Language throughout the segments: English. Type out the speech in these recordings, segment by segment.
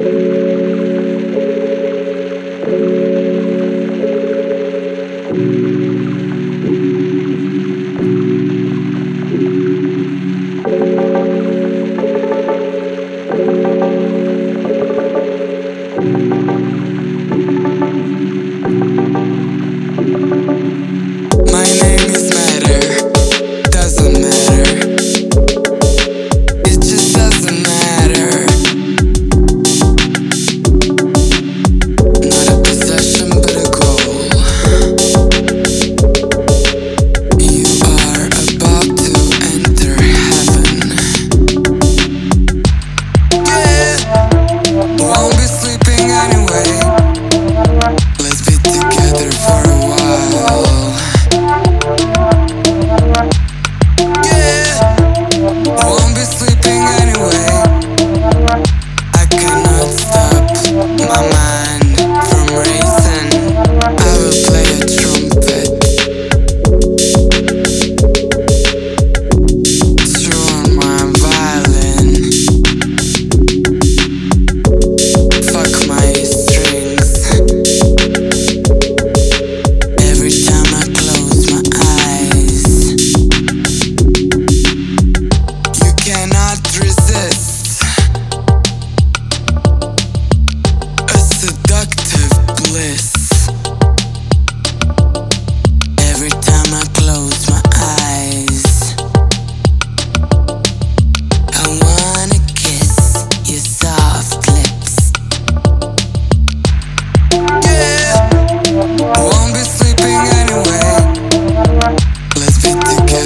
thank you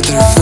together